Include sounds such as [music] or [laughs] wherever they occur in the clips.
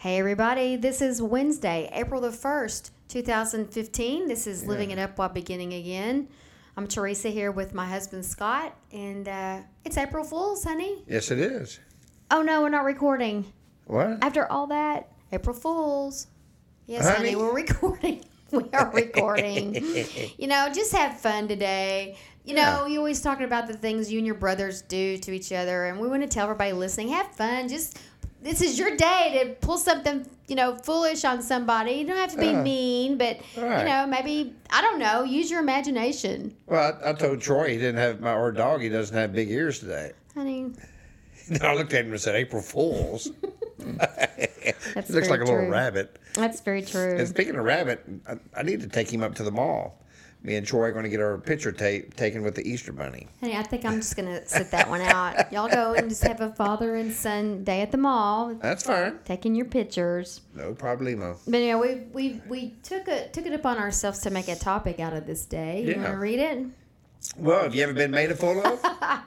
Hey, everybody, this is Wednesday, April the 1st, 2015. This is Living It Up While Beginning Again. I'm Teresa here with my husband Scott, and uh, it's April Fool's, honey. Yes, it is. Oh, no, we're not recording. What? After all that, April Fool's. Yes, honey, Honey. we're recording. [laughs] we are recording. [laughs] you know, just have fun today. You know, Yeah. you're always talking about the things you and your brothers do to each other, and we want to tell everybody listening, have fun. Just this is your day to pull something, you know, foolish on somebody. You don't have to be Yeah. mean, but you know, maybe I don't know. Use your imagination, Well, I, I told Troy he didn't have my our dog. He doesn't have big ears today. honey. Then [laughs] I looked at him and said, "April Fools." [laughs] That's he looks like a little rabbit. That's very true. And speaking of rabbit, I, I need to take him up to the mall. Me and Troy are going to get our picture ta- taken with the Easter Bunny. Honey, I think I'm just gonna sit that one out. [laughs] Y'all go and just have a father and son day at the mall, That's fine. taking your pictures. No problemo. But yeah, we we we took it took it upon ourselves to make a topic out of this day. You Yeah. want to read it? Well, have you ever been made a fool of? [laughs]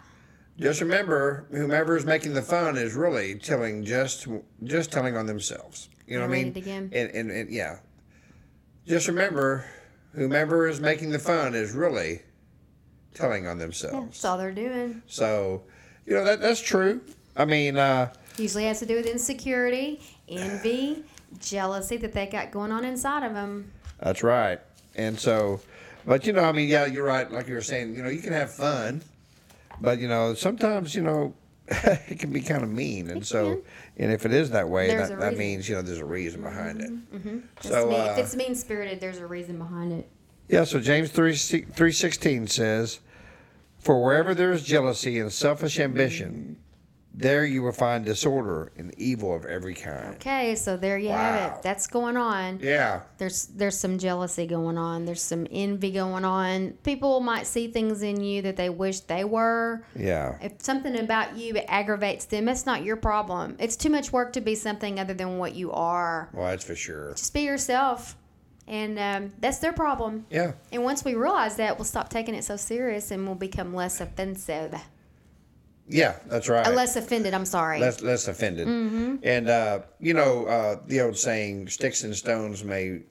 just remember, whomever is making the fun is really telling just just telling on themselves. You know what I Read mean? it again. And, and, and yeah, just remember, whomever is making the fun is really telling on themselves. Yeah, that's all they're doing. So, you know that that's true. I mean, uh, Usually has to do with insecurity, envy, jealousy that they got going on inside of them. that's right. And so, but you know, I mean, yeah, you're right. Like you were saying, you know, you can have fun, but you know, sometimes you know. [laughs] it can be kind of mean, and so, and if it is that way, There's that, that means you know there's a reason behind it. It's So, mean, uh, if it's mean spirited, there's a reason behind it. Yeah, so James 3, 3.16 says, For wherever there is jealousy and selfish ambition, there you will find disorder and evil of every kind. Okay, so there you have Wow. it. That's going on. Yeah, there's there's some jealousy going on. There's some envy going on. People might see things in you that they wish they were. Yeah, if something about you aggravates them it's not your problem. It's too much work to be something other than what you are. Well, that's for sure. just be yourself. And um, that's their problem. Yeah, and once we realize that we'll stop taking it so serious and we'll become less offensive yeah, that's right. uh, less offended i'm sorry less, less offended. Mm-hmm. And, uh, you know, uh, the old saying, sticks and stones may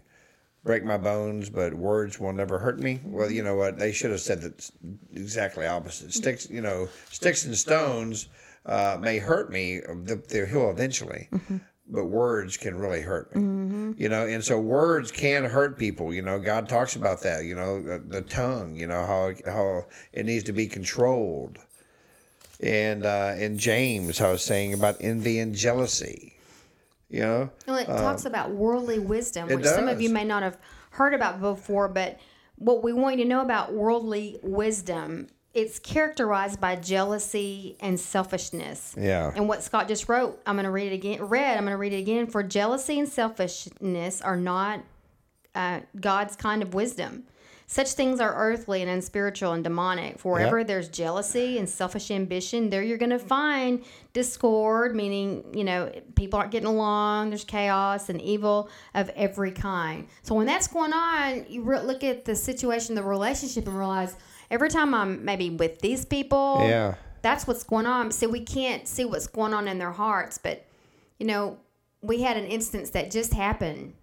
break my bones, but words will never hurt me. Well, you know what? They should have said that exactly opposite. Sticks, you know, sticks and stones uh, may hurt me. They- They'll heal eventually. But words can really hurt me, you know, and so words can hurt people. You know, God talks about that. You know, the, the tongue. You know how how it needs to be controlled and uh, in James, I was saying about envy and jealousy. You know, Well, it talks about worldly wisdom, which some of you may not have heard about before, but what we want you to know about worldly wisdom, it's characterized by jealousy and selfishness. Yeah. And what Scott just wrote, I'm going to read it again. Read, I'm going to read it again. For jealousy and selfishness are not uh, God's kind of wisdom. Such things are earthly and unspiritual and demonic. For wherever Yep. there's jealousy and selfish ambition, there you're going to find discord, meaning, you know, people aren't getting along, there's chaos and evil of every kind. So when that's going on, you re- look at the situation, the relationship, and realize every time I'm maybe with these people, Yeah. that's what's going on. See, we can't see what's going on in their hearts, but, you know, we had an instance that just happened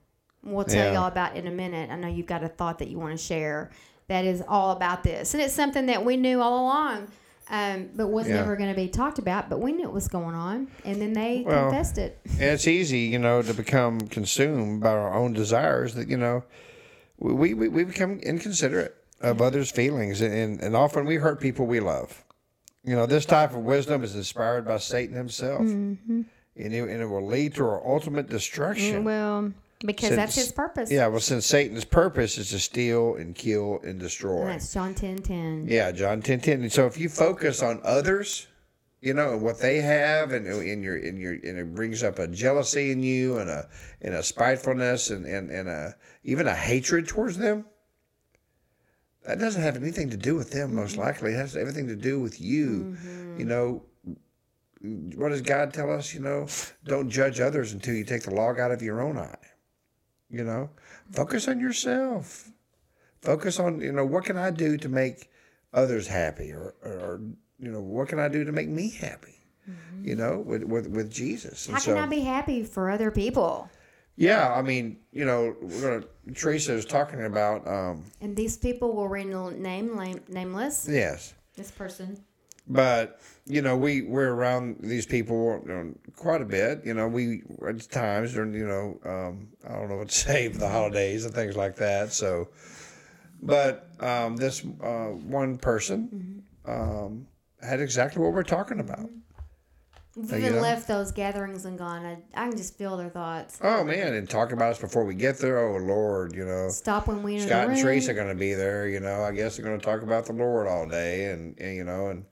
we'll tell Yeah. y'all about in a minute. I know you've got a thought that you want to share that is all about this. And it's something that we knew all along, um, but was Yeah. never going to be talked about. But we knew it was going on. And then they Well, confessed it. and it's easy, you know, to become consumed by our own desires. That you know, we we, we become inconsiderate of others' feelings, and and often we hurt people we love. You know, this type of wisdom is inspired by Satan himself, and, it, and it will lead to our ultimate destruction. Well, because that's his purpose. Yeah, well, since Satan's purpose is to steal and kill and destroy. And that's John 10 10. Yeah, John 10 10. And so if you focus on others, you know, and what they have, and in your in your and it brings up a jealousy in you, and a and a spitefulness, and and and a even a hatred towards them. That doesn't have anything to do with them. Most mm-hmm. likely, it has everything to do with you. Mm-hmm. You know, what does God tell us? You know, don't judge others until you take the log out of your own eye. You know, focus on yourself. Focus on you know what can I do to make others happy, or or, you know what can I do to make me happy. You know, with with with Jesus. And How can I be happy for other people? Yeah, I mean, you know, we're gonna. Teresa is talking about. Um, And these people will remain name, name nameless. yes, This person. But you know, we we're around these people you know, quite a bit. You know, we at times during you know, um, I don't know what to [laughs] say for the holidays and things like that. So, but um, this uh, one person um, had exactly what we're talking about. We've Uh, you even know? left those gatherings and gone. I, I can just feel their thoughts. Oh man, and talking about us before we get there. Oh Lord, you know. Stop when we Scott and. Teresa are going to be there. You know, I guess they're going to talk about the Lord all day, and, and you know, and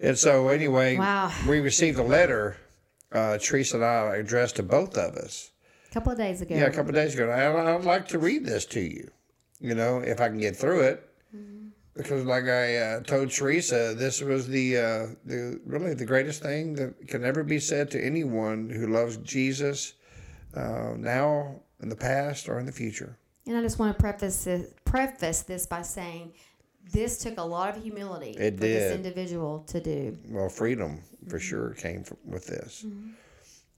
and so anyway, Wow. we received a letter. Uh, Teresa and I addressed to both of us. A couple of days ago. Yeah, a couple of days ago. And I, I'd like to read this to you. You know, if I can get through it, because like I uh, told Teresa, this was the uh, the really the greatest thing that can ever be said to anyone who loves Jesus, uh, now in the past or in the future. And I just want to preface this, preface this by saying this took a lot of humility It for this individual to do. well, freedom for mm-hmm. sure came from, with this. Mm-hmm.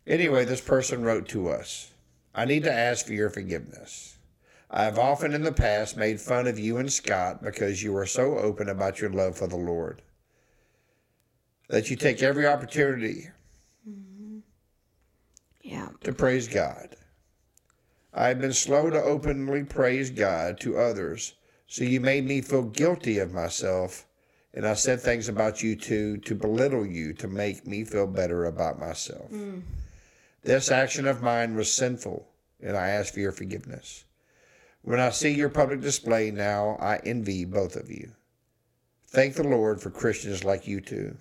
Anyway, this person wrote to us I need to ask for your forgiveness. I have often in the past made fun of you and Scott because you are so open about your love for the Lord. That you take every opportunity mm-hmm. Yeah. to praise God. I have been slow to openly praise God to others, so you made me feel guilty of myself, and I said things about you too to belittle you to make me feel better about myself. Mm. This action of mine was sinful, and I ask for your forgiveness. When I see your public display now, I envy both of you. Thank the Lord for Christians like you two.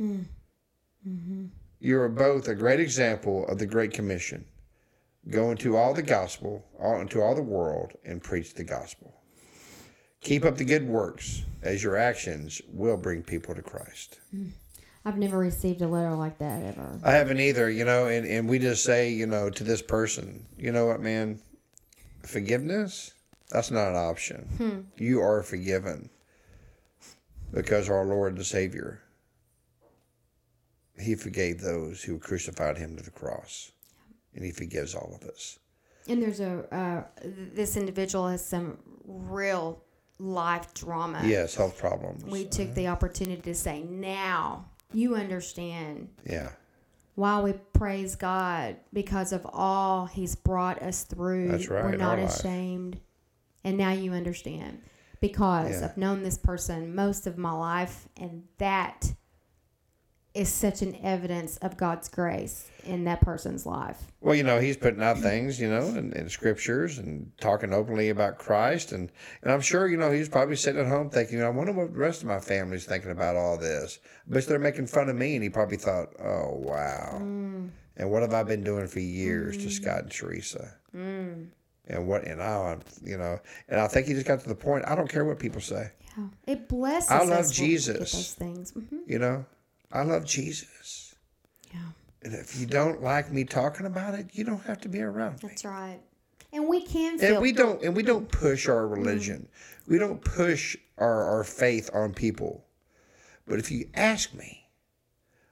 Mm. Mm-hmm. You are both a great example of the Great Commission. Go into all the gospel, all into all the world, and preach the gospel. Keep up the good works, as your actions will bring people to Christ. Hmm. I've never received a letter like that ever. I haven't either, you know, and, and we just say, you know, to this person, you know what, man? Forgiveness? That's not an option. Hmm. You are forgiven because our Lord and Savior, He forgave those who crucified Him to the cross, and He forgives all of us. And there's a uh, this individual has some real life drama. Yes, health problems. We took the opportunity to say, now you understand yeah, why we praise God because of all He's brought us through. That's right, We're not our life. ashamed. And now you understand because Yeah. I've known this person most of my life, and that is such an evidence of God's grace in that person's life. Well, you know, he's putting out things, you know, in, in scriptures and talking openly about Christ. And, and I'm sure, you know, he's probably sitting at home thinking, I wonder what the rest of my family's thinking about all this. But they're making fun of me. And he probably thought, oh, wow. Mm. And what have I been doing for years to mm. Scott and Teresa? Mm. And what, and I, you know, and I think he just got to the point, I don't care what people say. Yeah. It blesses I love Jesus. those things. hmm You know, I love Jesus. Yeah, And if you don't like me talking about it, you don't have to be around me. that's right. And we can feel and we don't and we don't push our religion we don't push our, our faith on people but if you ask me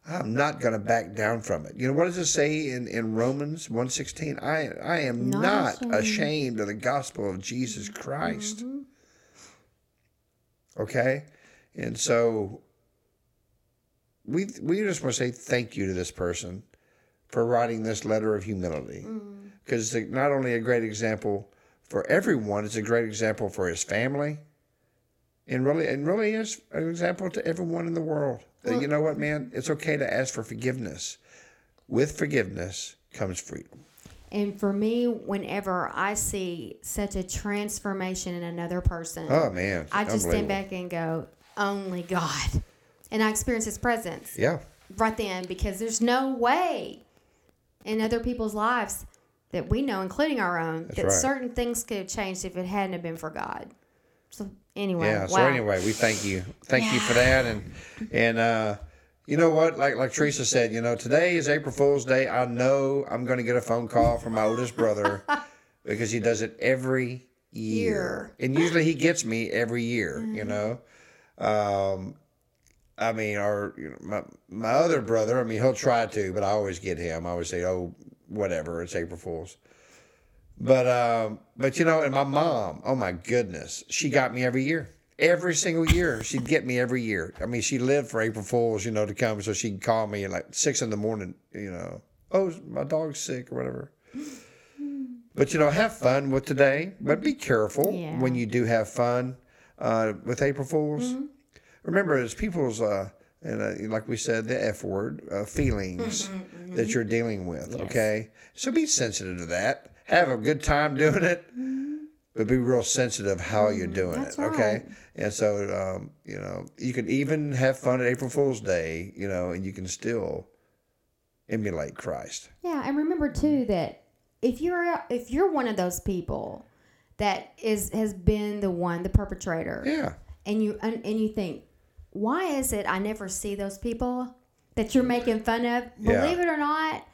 i'm not going to back down from it you know what does it say in, in romans 116 i i am Not not, ashamed. ashamed. of the gospel of jesus christ mm-hmm. okay and so we we just want to say thank you to this person for writing this letter of humility mm. because it's not only a great example for everyone, it's a great example for his family, and really, and really is an example to everyone in the world. That you know what, man, it's okay to ask for forgiveness. With forgiveness comes freedom. And for me, whenever I see such a transformation in another person, Oh man, I just stand back and go, only God. And I experienced His presence Yeah. right then because there's no way in other people's lives that we know, including our own, that right. certain things could have changed if it hadn't have been for God. So anyway, Yeah. wow. So anyway, we thank you, thank you for that, and and uh, you know what? Like like Teresa said, you know, today is April Fool's Day. I know I'm going to get a phone call from my oldest brother [laughs] because he does it every year, and usually he gets me every year. You know, um, I mean, our you know, my my other brother. I mean, he'll try to, but I always get him. I always say, oh, whatever, it's April Fool's. But um, but you know, and my mom, oh my goodness, she got me every year. Every single year, she'd get me every year. I mean, she lived for April Fools, you know, to come, so she'd call me at like six in the morning, you know, oh, my dog's sick or whatever. But you know, have fun with today, but be careful Yeah. when you do have fun uh, with April Fools. Mm-hmm. Remember, it's people's, uh, and uh, like we said, the F word, uh, feelings Mm-hmm, that you're dealing with. Okay, so be sensitive to that. Have a good time doing it, but be real sensitive how you're doing Mm-hmm. That's it. Okay, right. and so um, you know you can even have fun at April Fool's Day, you know, and you can still emulate Christ. Yeah, and remember too that if you're if you're one of those people that is has been the one the perpetrator, Yeah, and you and, and you think, why is it I never see those people that you're making fun of? Yeah. Believe it or not,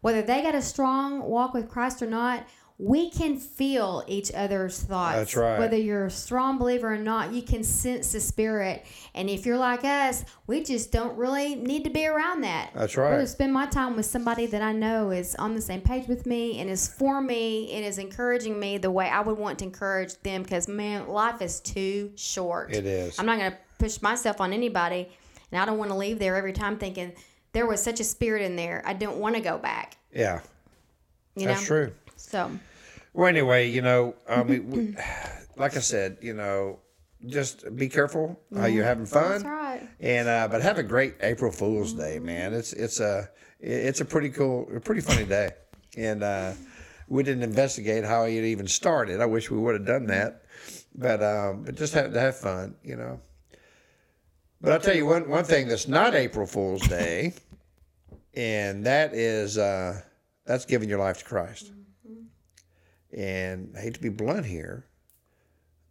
whether they got a strong walk with Christ or not, we can feel each other's thoughts. That's right. Whether you're a strong believer or not, you can sense the spirit. And if you're like us, we just don't really need to be around that. That's right. I'd rather spend my time with somebody that I know is on the same page with me and is for me and is encouraging me the way I would want to encourage them because, man, life is too short. It is. I'm not going to push myself on anybody, and I don't want to leave there every time thinking there was such a spirit in there. I don't want to go back. Yeah, You that's know? true. So, Well, anyway, you know, I mean, we, [sighs] like I said, you know, just be careful how you're having fun. that's right. And uh, but have a great April Fool's Day, man. It's it's a it's a pretty cool, a pretty funny day. And uh, we didn't investigate how it even started. I wish we would have done that, but um, but just have to have fun, you know. But I'll tell you one one thing that's not April Fool's Day, and that is uh, that's giving your life to Christ. And I hate to be blunt here,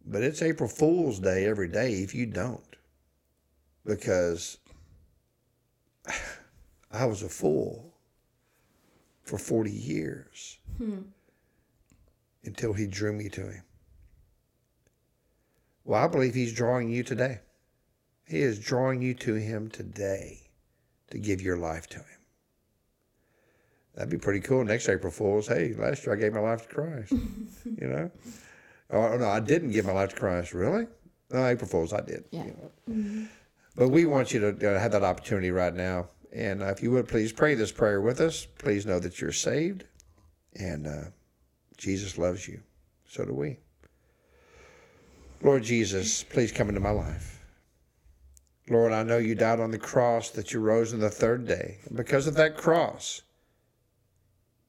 but it's April Fool's Day every day if you don't because [sighs] I was a fool for 40 years until he drew me to him. Well, I believe he's drawing you today. He is drawing you to him today to give your life to him. That'd be pretty cool. Next April Fool's, hey, last year I gave my life to Christ. [laughs] you know? Oh, no, I didn't give my life to Christ. Really? No, April Fool's, I did. Yeah. you know. But we want you to have that opportunity right now. And uh, if you would please pray this prayer with us, please know that you're saved and uh, Jesus loves you. So do we. Lord Jesus, please come into my life. Lord, I know you died on the cross, that you rose on the third day. And because of that cross,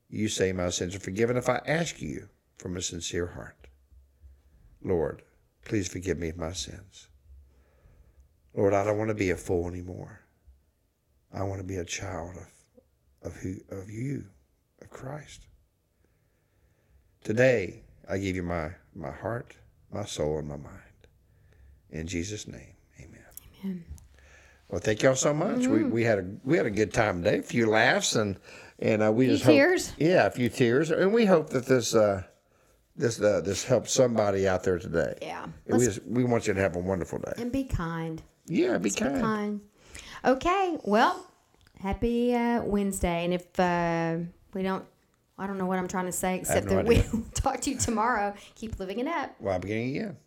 you say my sins are forgiven if I ask you from a sincere heart. Lord, please forgive me of my sins. Lord, I don't want to be a fool anymore. I want to be a child of, of, who, of you, of Christ. Today, I give you my, my heart, my soul, and my mind. In Jesus' name, amen. Well, thank y'all so much. We, we had a we had a good time today. A few laughs and and uh, we just hope- tears? yeah, a few tears, and we hope that this uh, this uh, this helps somebody out there today. Yeah. We just, we want you to have a wonderful day. and be kind. Yeah, be Be kind. kind. Okay. Well, happy uh, Wednesday. And if uh, we don't, I don't know what I'm trying to say except no that idea. [laughs] we'll talk to you tomorrow. Keep living it up. Well, I'm beginning again.